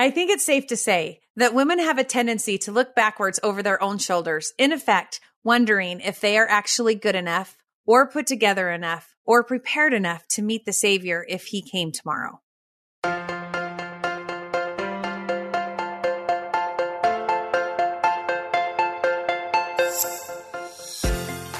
I think it's safe to say that women have a tendency to look backwards over their own shoulders, in effect, wondering if they are actually good enough or put together enough or prepared enough to meet the Savior if he came tomorrow.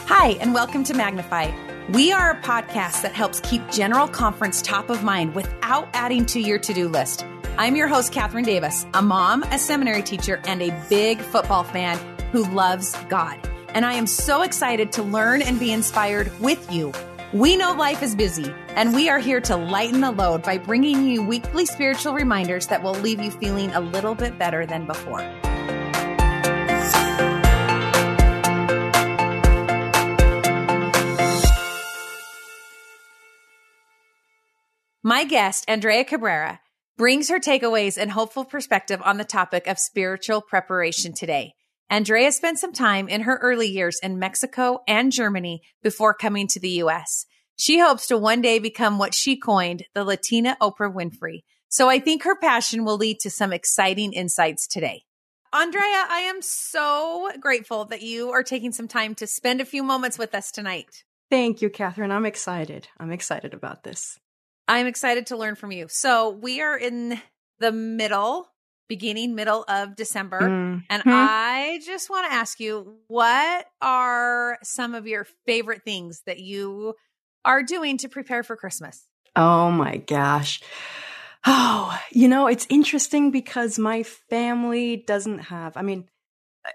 Hi, and welcome to Magnify. We are a podcast that helps keep General Conference top of mind without adding to your to do list. I'm your host, Kathryn Davis, a mom, a seminary teacher, and a big football fan who loves God. And I am so excited to learn and be inspired with you. We know life is busy, and we are here to lighten the load by bringing you weekly spiritual reminders that will leave you feeling a little bit better than before. My guest, Andrea Cabrera, brings her takeaways and hopeful perspective on the topic of spiritual preparation today. Andrea spent some time in her early years in Mexico and Germany before coming to the US. She hopes to one day become what she coined the Latina Oprah Winfrey. So I think her passion will lead to some exciting insights today. Andrea, I am so grateful that you are taking some time to spend a few moments with us tonight. Thank you, Kathryn. I'm excited. I'm excited about this. I'm excited to learn from you. So we are in the middle, beginning, middle of December. Mm-hmm. And I just want to ask you, what are some of your favorite things that you are doing to prepare for Christmas? Oh my gosh. Oh, you know, it's interesting because my family doesn't have, I mean,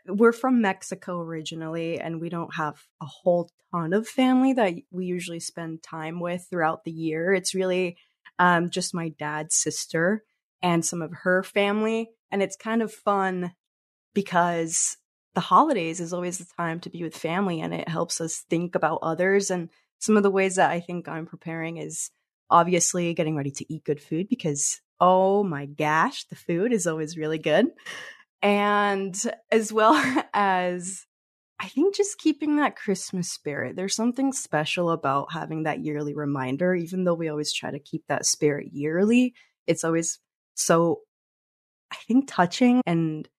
we're from Mexico originally, and we don't have a whole ton of family that we usually spend time with throughout the year. It's really um, just my dad's sister and some of her family. And it's kind of fun because the holidays is always the time to be with family and it helps us think about others. And some of the ways that I think I'm preparing is obviously getting ready to eat good food because, oh my gosh, the food is always really good and as well as I think just keeping that Christmas spirit. There's something special about having that yearly reminder, even though we always try to keep that spirit yearly. It's always so, I think, touching and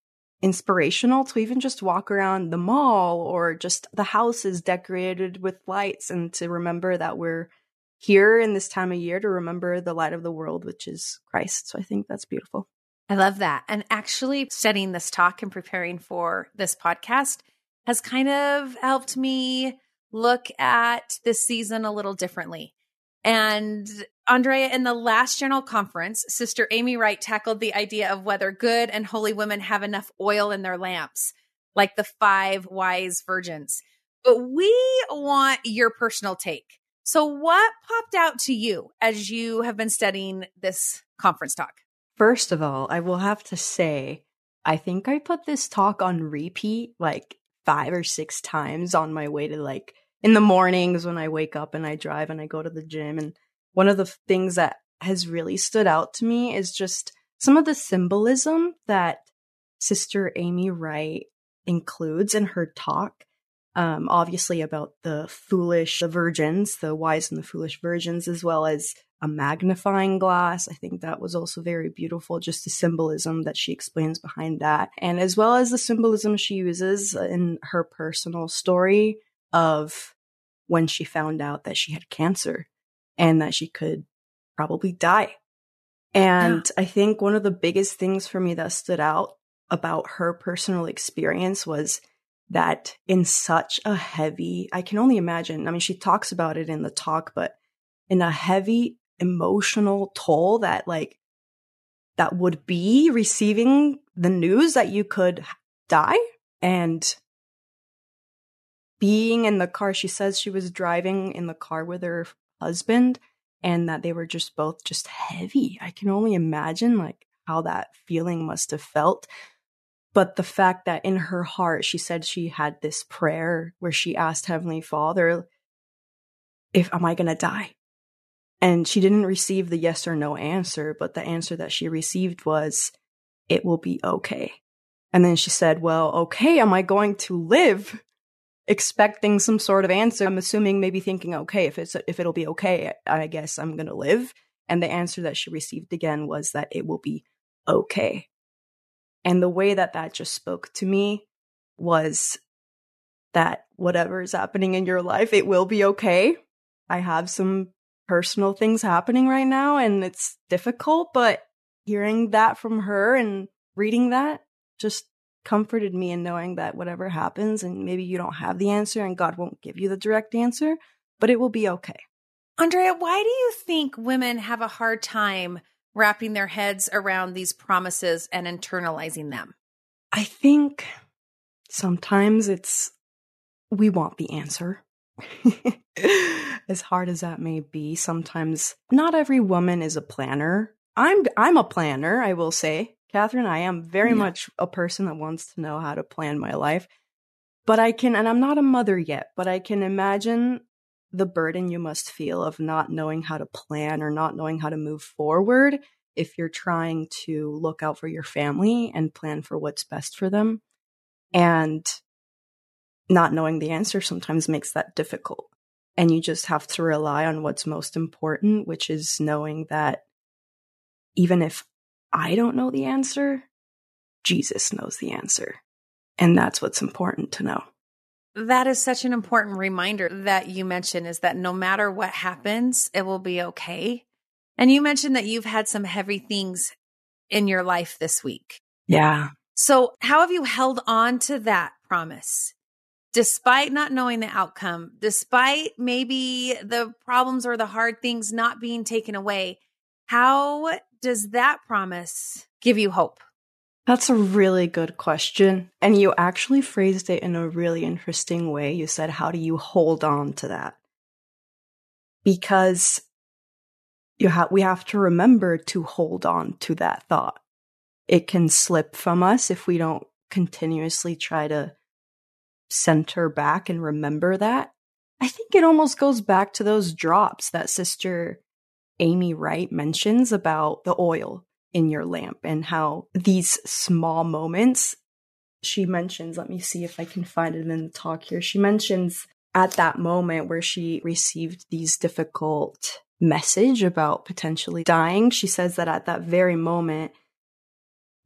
inspirational to even just walk around the mall or just the house is decorated with lights and to remember that we're here in this time of year to remember the light of the world, which is Christ. So I think that's beautiful. I love that. And actually, studying this talk and preparing for this podcast has kind of helped me look at this season a little differently. And Andrea, in the last general conference, Sister Amy Wright tackled the idea of whether good and holy women have enough oil in their lamps, like the five wise virgins. But we want your personal take. So, what popped out to you as you have been studying this conference talk? First of all, I will have to say, I think I put this talk on repeat like five or six times on my way to like in the mornings when I wake up and I drive and I go to the gym. And one of the things that has really stood out to me is just some of the symbolism that Sister Amy Wright includes in her talk. Um, obviously about the foolish the virgins, the wise and the foolish virgins, as well as a magnifying glass. I think that was also very beautiful, just the symbolism that she explains behind that. And as well as the symbolism she uses in her personal story of when she found out that she had cancer and that she could probably die. And yeah. I think one of the biggest things for me that stood out about her personal experience was that in such a heavy, I can only imagine, I mean, she talks about it in the talk, but in a heavy emotional toll that like that would be receiving the news that you could die? And being in the car she says she was driving in the car with her husband and that they were just both just heavy. I can only imagine like how that feeling must have felt but the fact that in her heart she said she had this prayer where she asked heavenly father if am i going to die and she didn't receive the yes or no answer, but the answer that she received was, it will be okay. And then she said, well, okay, am I going to live? Expecting some sort of answer. I'm assuming maybe thinking, okay, if it's, if it'll be okay, I guess I'm going to live. And the answer that she received again was that it will be okay. And the way that that just spoke to me was that whatever is happening in your life, it will be okay. I have some personal things happening right now and it's difficult, but hearing that from her and reading that just comforted me in knowing that whatever happens and maybe you don't have the answer and God won't give you the direct answer, but it will be okay. Andrea, why do you think women have a hard time wrapping their heads around these promises and internalizing them? I think sometimes it's we want the answer. as hard as that may be, sometimes not every woman is a planner. I'm I'm a planner, I will say. Kathryn, I am very yeah. much a person that wants to know how to plan my life. But I can and I'm not a mother yet, but I can imagine the burden you must feel of not knowing how to plan or not knowing how to move forward if you're trying to look out for your family and plan for what's best for them. And not knowing the answer sometimes makes that difficult. And you just have to rely on what's most important, which is knowing that even if I don't know the answer, Jesus knows the answer. And that's what's important to know. That is such an important reminder that you mentioned is that no matter what happens, it will be okay. And you mentioned that you've had some heavy things in your life this week. Yeah. So, how have you held on to that promise? Despite not knowing the outcome, despite maybe the problems or the hard things not being taken away, how does that promise give you hope? That's a really good question. And you actually phrased it in a really interesting way. You said, How do you hold on to that? Because you have we have to remember to hold on to that thought. It can slip from us if we don't continuously try to center back and remember that. I think it almost goes back to those drops that Sister Amy Wright mentions about the oil in your lamp and how these small moments she mentions, let me see if I can find it in the talk here. She mentions at that moment where she received these difficult message about potentially dying, she says that at that very moment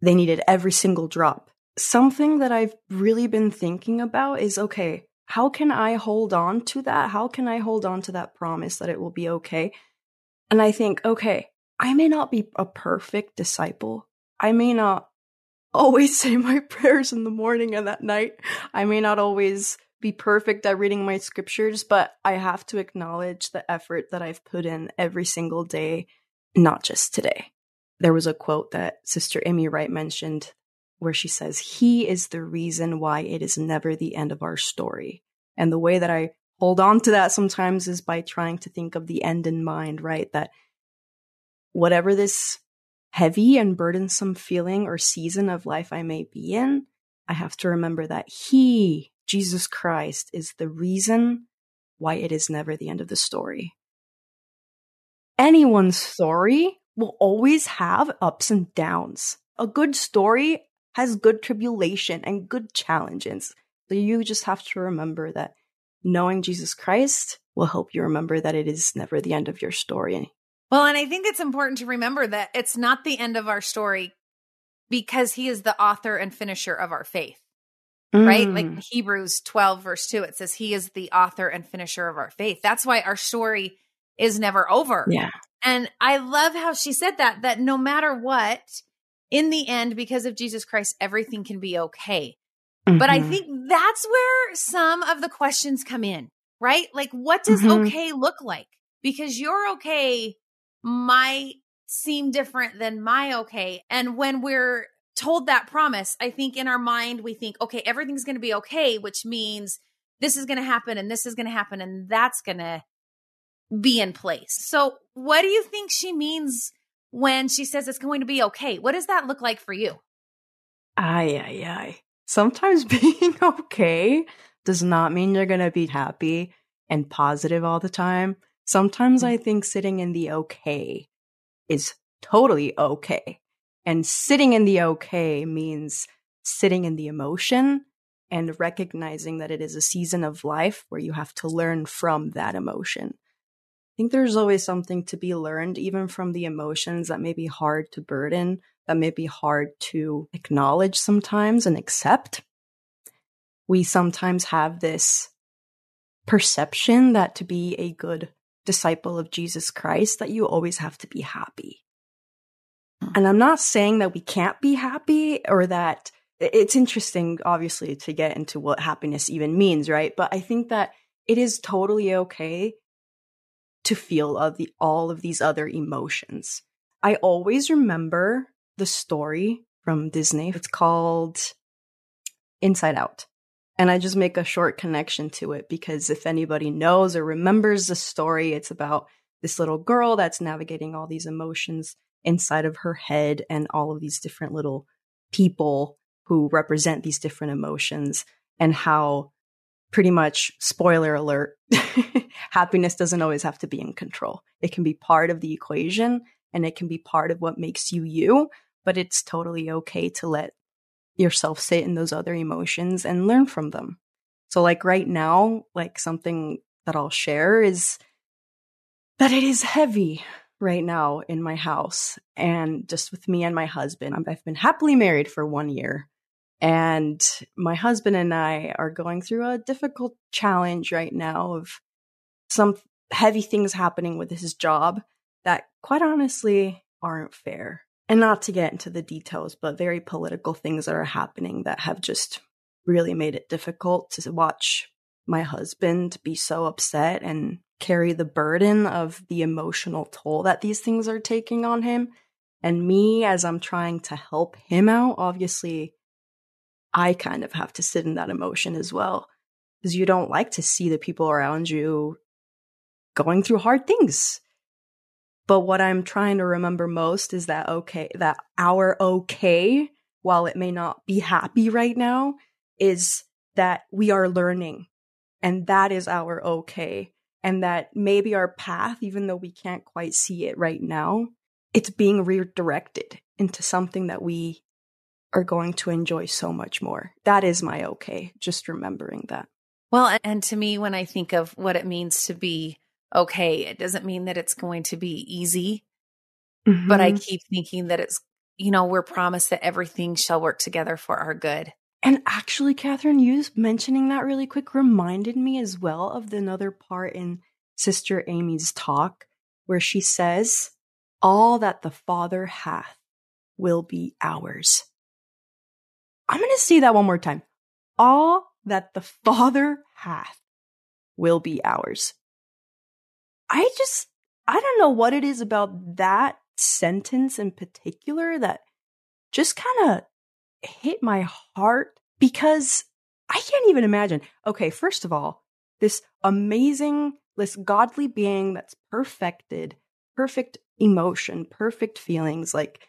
they needed every single drop. Something that I've really been thinking about is okay, how can I hold on to that? How can I hold on to that promise that it will be okay? And I think, okay, I may not be a perfect disciple. I may not always say my prayers in the morning and at night. I may not always be perfect at reading my scriptures, but I have to acknowledge the effort that I've put in every single day, not just today. There was a quote that Sister Amy Wright mentioned where she says, He is the reason why it is never the end of our story. And the way that I hold on to that sometimes is by trying to think of the end in mind, right? That whatever this heavy and burdensome feeling or season of life I may be in, I have to remember that He, Jesus Christ, is the reason why it is never the end of the story. Anyone's story will always have ups and downs. A good story has good tribulation and good challenges. So you just have to remember that knowing Jesus Christ will help you remember that it is never the end of your story. Well, and I think it's important to remember that it's not the end of our story because he is the author and finisher of our faith. Mm. Right? Like mm. Hebrews 12, verse 2, it says, He is the author and finisher of our faith. That's why our story is never over. Yeah. And I love how she said that, that no matter what, in the end, because of Jesus Christ, everything can be okay. Mm-hmm. But I mm-hmm. think that's where some of the questions come in, right? Like, what does mm-hmm. okay look like? Because your okay might seem different than my okay. And when we're told that promise, I think in our mind, we think, okay, everything's going to be okay, which means this is going to happen and this is going to happen and that's going to be in place. So, what do you think she means when she says it's going to be okay? What does that look like for you? Aye, aye, aye. Sometimes being okay does not mean you're going to be happy and positive all the time. Sometimes mm. I think sitting in the okay is totally okay. And sitting in the okay means sitting in the emotion and recognizing that it is a season of life where you have to learn from that emotion. I think there's always something to be learned, even from the emotions that may be hard to burden, that may be hard to acknowledge sometimes and accept. We sometimes have this perception that to be a good disciple of Jesus Christ, that you always have to be happy. Hmm. And I'm not saying that we can't be happy or that it's interesting, obviously, to get into what happiness even means, right? But I think that it is totally okay to feel of the all of these other emotions. I always remember the story from Disney. It's called Inside Out. And I just make a short connection to it because if anybody knows or remembers the story, it's about this little girl that's navigating all these emotions inside of her head and all of these different little people who represent these different emotions and how pretty much spoiler alert happiness doesn't always have to be in control. It can be part of the equation and it can be part of what makes you you but it's totally okay to let yourself sit in those other emotions and learn from them so like right now like something that i'll share is that it is heavy right now in my house and just with me and my husband i've been happily married for one year and my husband and I are going through a difficult challenge right now of some heavy things happening with his job that, quite honestly, aren't fair. And not to get into the details, but very political things that are happening that have just really made it difficult to watch my husband be so upset and carry the burden of the emotional toll that these things are taking on him. And me, as I'm trying to help him out, obviously, I kind of have to sit in that emotion as well. Because you don't like to see the people around you going through hard things. But what I'm trying to remember most is that okay, that our okay, while it may not be happy right now, is that we are learning. And that is our okay. And that maybe our path, even though we can't quite see it right now, it's being redirected into something that we are going to enjoy so much more. That is my okay, just remembering that. Well, and to me, when I think of what it means to be okay, it doesn't mean that it's going to be easy, mm-hmm. but I mm-hmm. keep thinking that it's, you know, we're promised that everything shall work together for our good. And actually, Kathryn, you mentioning that really quick reminded me as well of another part in Sister Amy's talk where she says, All that the Father hath will be ours. I'm going to say that one more time. All that the Father hath will be ours. I just, I don't know what it is about that sentence in particular that just kind of hit my heart because I can't even imagine. Okay, first of all, this amazing, this godly being that's perfected, perfect emotion, perfect feelings, like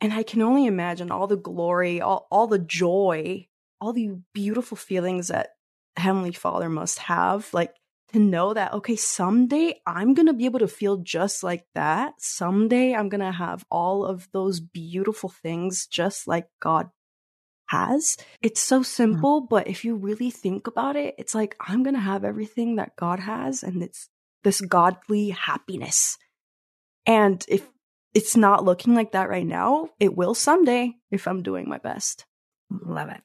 and I can only imagine all the glory, all, all the joy, all the beautiful feelings that Heavenly Father must have. Like to know that, okay, someday I'm going to be able to feel just like that. Someday I'm going to have all of those beautiful things just like God has. It's so hmm. simple, mm. but if you really think about it, it's like I'm going to have everything that God has and it's this godly happiness. And if it's not looking like that right now. It will someday if I'm doing my best. Love it.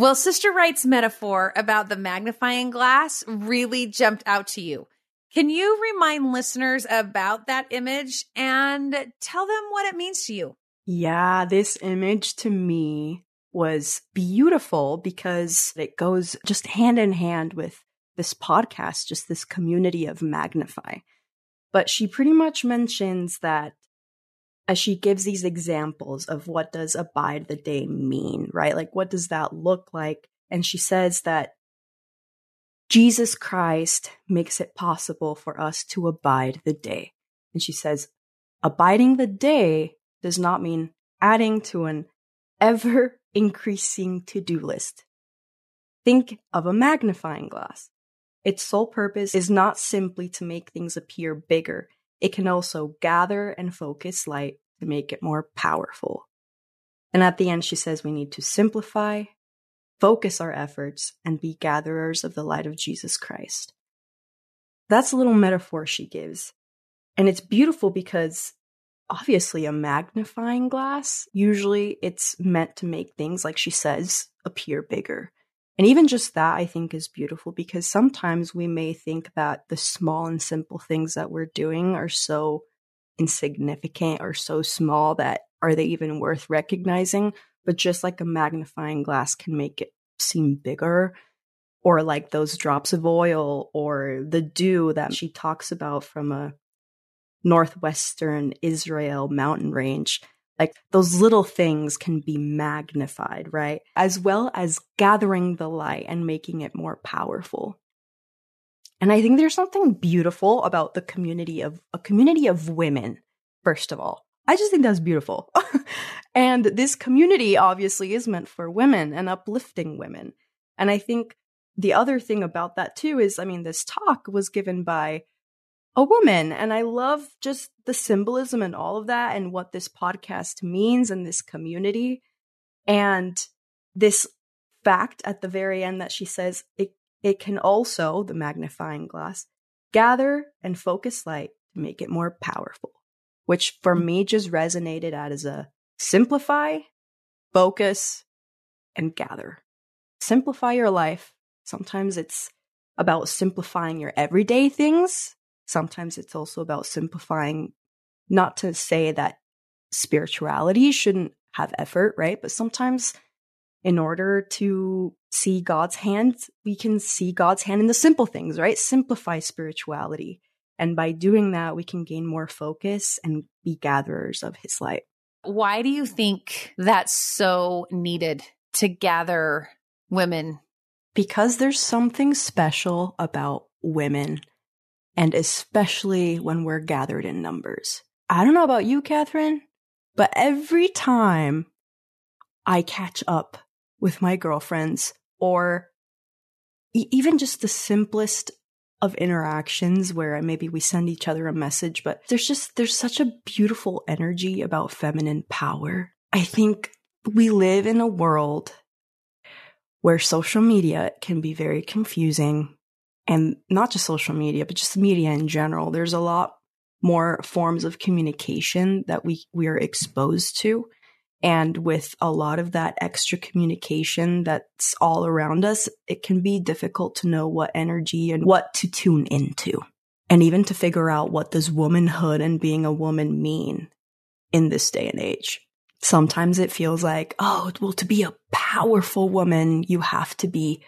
Well, Sister Wright's metaphor about the magnifying glass really jumped out to you. Can you remind listeners about that image and tell them what it means to you? Yeah, this image to me was beautiful because it goes just hand in hand with this podcast, just this community of Magnify. But she pretty much mentions that as she gives these examples of what does abide the day mean, right? Like what does that look like? And she says that Jesus Christ makes it possible for us to abide the day. And she says, abiding the day does not mean adding to an ever increasing to do list. Think of a magnifying glass. Its sole purpose is not simply to make things appear bigger it can also gather and focus light to make it more powerful. And at the end, she says we need to simplify, focus our efforts, and be gatherers of the light of Jesus Christ. that's a little metaphor she gives. And it's beautiful because obviously a magnifying glass, usually it's meant to make things, like she says, appear bigger. And even just that, I think, is beautiful because sometimes we may think that the small and simple things that we're doing are so insignificant or so small that are they even worth recognizing? But just like a magnifying glass can make it seem bigger, or like those drops of oil or the dew that she talks about from a northwestern Israel mountain range. Like those little things can be magnified, right? As well as gathering the light and making it more powerful. And I think there's something beautiful about the community of a community of women, first of all. I just think that's beautiful. and this community obviously is meant for women and uplifting women. And I think the other thing about that too is, I mean, this talk was given by a woman. And I love just the symbolism and all of that and what this podcast means and this community. And this fact at the very end that she says it, it can also, the magnifying glass, gather and focus light to make it more powerful, which for me just resonated as a simplify, focus, and gather. Simplify your life. Sometimes it's about simplifying your everyday things sometimes it's also about simplifying, not to say that spirituality shouldn't have effort, right? But sometimes in order to see God's hand, we can see God's hand in the simple things, right? Simplify spirituality. And by doing that, we can gain more focus and be gatherers of his light. Why do you think that's so needed to gather women? Because there's something special about women and especially when we're gathered in numbers. I don't know about you, Kathryn, but every time I catch up with my girlfriends or e- even just the simplest of interactions where maybe we send each other a message, but there's just, there's such a beautiful energy about feminine power. I think we live in a world where social media can be very confusing and not just social media, but just media in general. There's a lot more forms of communication that we, we are exposed to. And with a lot of that extra communication that's all around us, it can be difficult to know what energy and what to tune into. And even to figure out what does womanhood and being a woman mean in this day and age. Sometimes it feels like, oh, well, to be a powerful woman, you have to be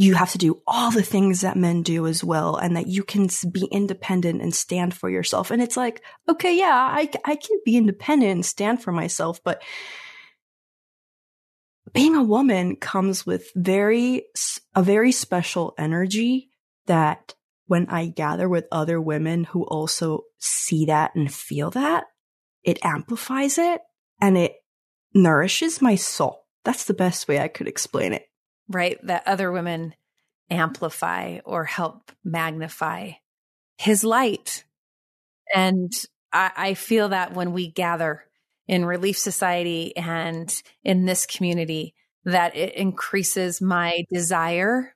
you have to do all the things that men do as well and that you can be independent and stand for yourself. And it's like, okay, yeah, I, I can be independent and stand for myself, but being a woman comes with very, a very special energy that when I gather with other women who also see that and feel that, it amplifies it and it nourishes my soul. That's the best way I could explain it right? That other women amplify or help magnify his light. And I, I, feel that when we gather in Relief Society and in this community, that it increases my desire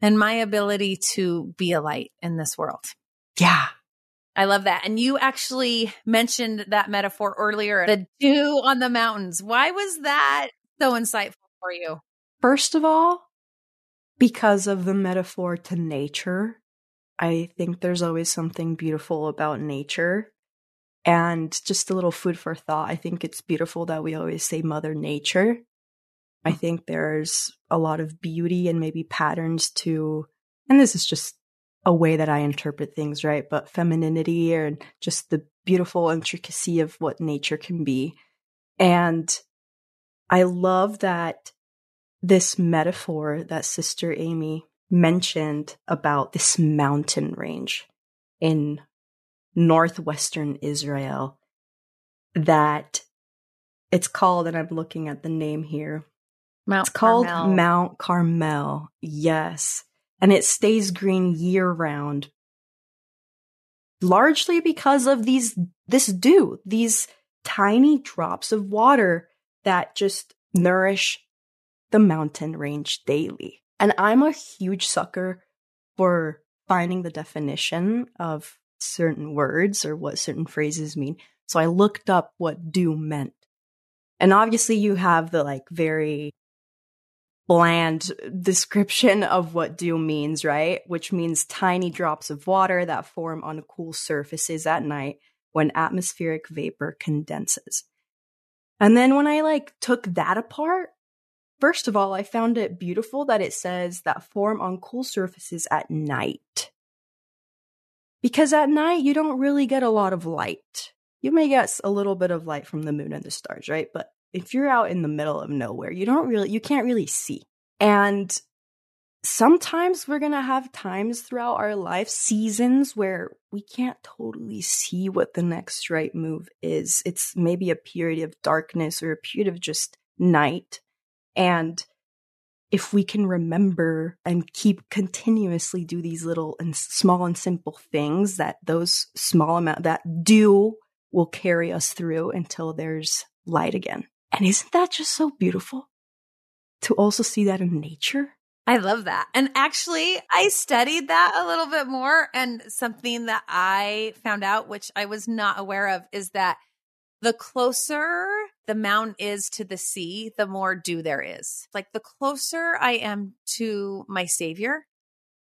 and my ability to be a light in this world. Yeah. I love that. And you actually mentioned that metaphor earlier the dew on the mountains. Why was that so insightful for you? First of all, because of the metaphor to nature, I think there's always something beautiful about nature. And just a little food for thought. I think it's beautiful that we always say Mother Nature. I think there's a lot of beauty and maybe patterns to, and this is just a way that I interpret things, right? But femininity and just the beautiful intricacy of what nature can be. And I love that this metaphor that Sister Amy mentioned about this mountain range in northwestern Israel that it's called, and I'm looking at the name here. Mount it's called Carmel. Mount Carmel. Yes. And it stays green year round. Largely because of these, this dew, these tiny drops of water that just nourish the mountain range daily. And I'm a huge sucker for finding the definition of certain words or what certain phrases mean. So I looked up what dew meant. And obviously you have the like very bland description of what dew means, right? Which means tiny drops of water that form on cool surfaces at night when atmospheric vapor condenses. And then when I like took that apart, first of all, I found it beautiful that it says that form on cool surfaces at night. Because at night you don't really get a lot of light. You may get a little bit of light from the moon and the stars, right? But if you're out in the middle of nowhere, you don't really, you can't really see. And sometimes we're going to have times throughout our life, seasons where we can't totally see what the next right move is. It's maybe a period of darkness or a period of just night. And if we can remember and keep continuously do these little and small and simple things that those small amount that dew will carry us through until there's light again. And isn't that just so beautiful to also see that in nature? I love that. And actually, I studied that a little bit more. And something that I found out, which I was not aware of, is that the closer the mountain is to the sea, the more dew there is. Like the closer I am to my savior,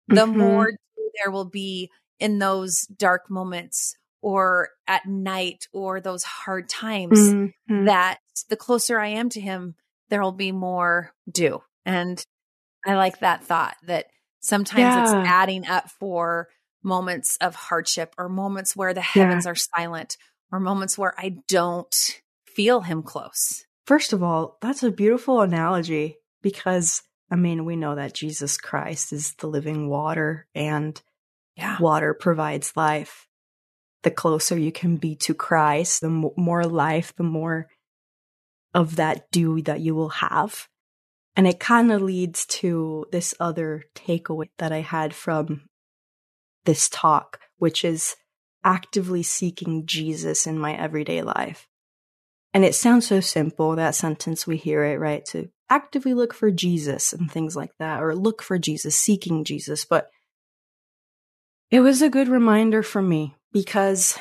the mm-hmm. more dew there will be in those dark moments or at night or those hard times mm-hmm. that the closer I am to him, there will be more dew. And I like that thought that sometimes yeah. it's adding up for moments of hardship or moments where the heavens yeah. are silent or moments where I don't feel him close. First of all, that's a beautiful analogy because I mean, we know that Jesus Christ is the living water and yeah. water provides life the closer you can be to Christ, the more life, the more of that dew that you will have. And it kind of leads to this other takeaway that I had from this talk, which is actively seeking Jesus in my everyday life. And it sounds so simple, that sentence, we hear it, right? To actively look for Jesus and things like that, or look for Jesus, seeking Jesus. But it was a good reminder for me because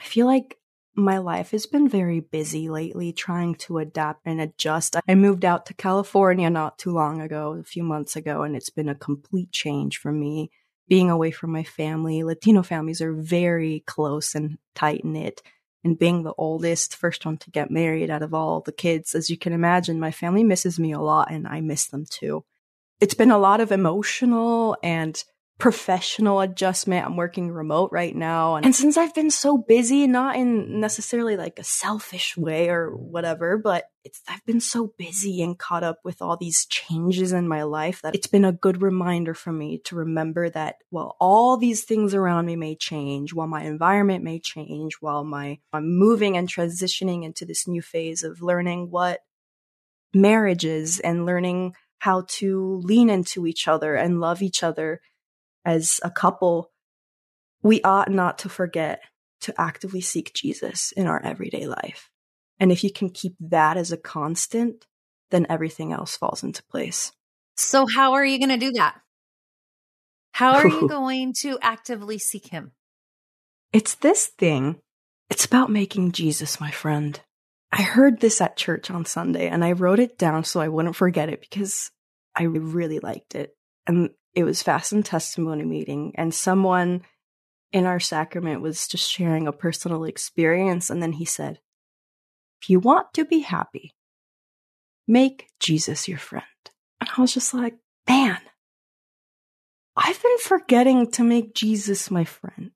I feel like my life has been very busy lately trying to adapt and adjust. I moved out to California not too long ago, a few months ago, and it's been a complete change for me being away from my family. Latino families are very close and tight knit. And being the oldest, first one to get married out of all the kids, as you can imagine, my family misses me a lot and I miss them too. It's been a lot of emotional and professional adjustment. I'm working remote right now. And since I've been so busy, not in necessarily like a selfish way or whatever, but it's, I've been so busy and caught up with all these changes in my life that it's been a good reminder for me to remember that while all these things around me may change, while my environment may change, while my, I'm moving and transitioning into this new phase of learning what marriage is and learning how to lean into each other and love each other as a couple, we ought not to forget to actively seek Jesus in our everyday life. And if you can keep that as a constant, then everything else falls into place. So, how are you going to do that? How are you going to actively seek him? It's this thing. It's about making Jesus my friend. I heard this at church on Sunday and I wrote it down so I wouldn't forget it because I really liked it. And it was fast and testimony meeting and someone in our sacrament was just sharing a personal experience and then he said if you want to be happy make jesus your friend. And i was just like man i've been forgetting to make jesus my friend.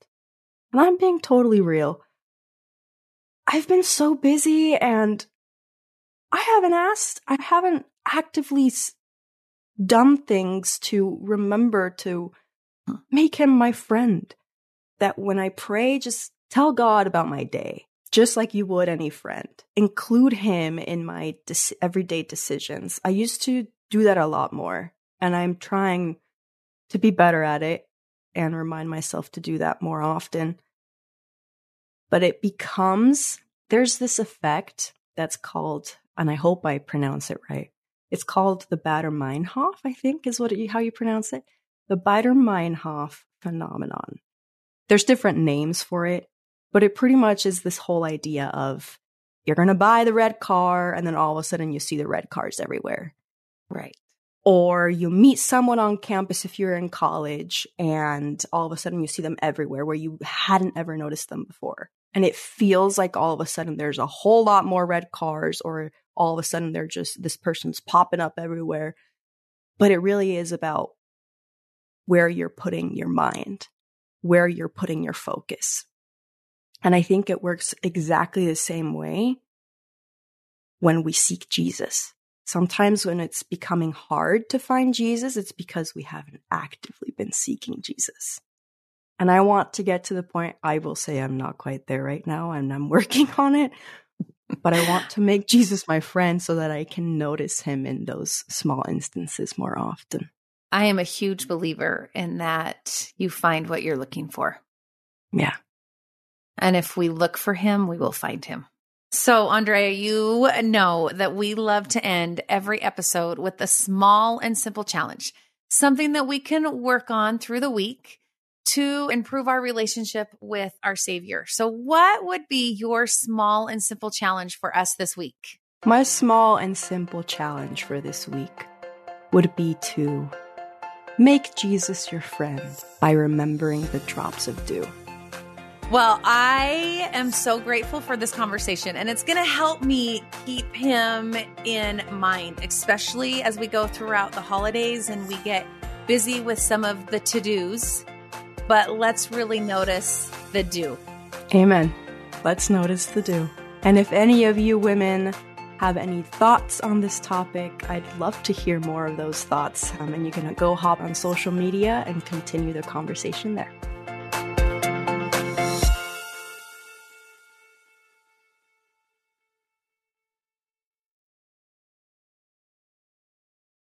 And i'm being totally real. I've been so busy and i haven't asked i haven't actively done things to remember to make him my friend. That when I pray, just tell God about my day, just like you would any friend. Include him in my everyday decisions. I used to do that a lot more, and I'm trying to be better at it and remind myself to do that more often. But it becomes, there's this effect that's called, and I hope I pronounce it right, it's called the Baader Meinhof, I think, is what how you pronounce it. The Baader Meinhof phenomenon. There's different names for it, but it pretty much is this whole idea of you're going to buy the red car and then all of a sudden you see the red cars everywhere. Right. Or you meet someone on campus if you're in college and all of a sudden you see them everywhere where you hadn't ever noticed them before. And it feels like all of a sudden there's a whole lot more red cars or all of a sudden they're just this person's popping up everywhere. But it really is about where you're putting your mind, where you're putting your focus. And I think it works exactly the same way when we seek Jesus. Sometimes when it's becoming hard to find Jesus, it's because we haven't actively been seeking Jesus. And I want to get to the point, I will say I'm not quite there right now and I'm working on it, but I want to make Jesus my friend so that I can notice him in those small instances more often. I am a huge believer in that you find what you're looking for. Yeah. And if we look for him, we will find him. So, Andrea, you know that we love to end every episode with a small and simple challenge, something that we can work on through the week to improve our relationship with our Savior. So, what would be your small and simple challenge for us this week? My small and simple challenge for this week would be to make Jesus your friend by remembering the drops of dew. Well, I am so grateful for this conversation, and it's going to help me keep him in mind, especially as we go throughout the holidays and we get busy with some of the to dos. But let's really notice the do. Amen. Let's notice the do. And if any of you women have any thoughts on this topic, I'd love to hear more of those thoughts. Um, and you can go hop on social media and continue the conversation there.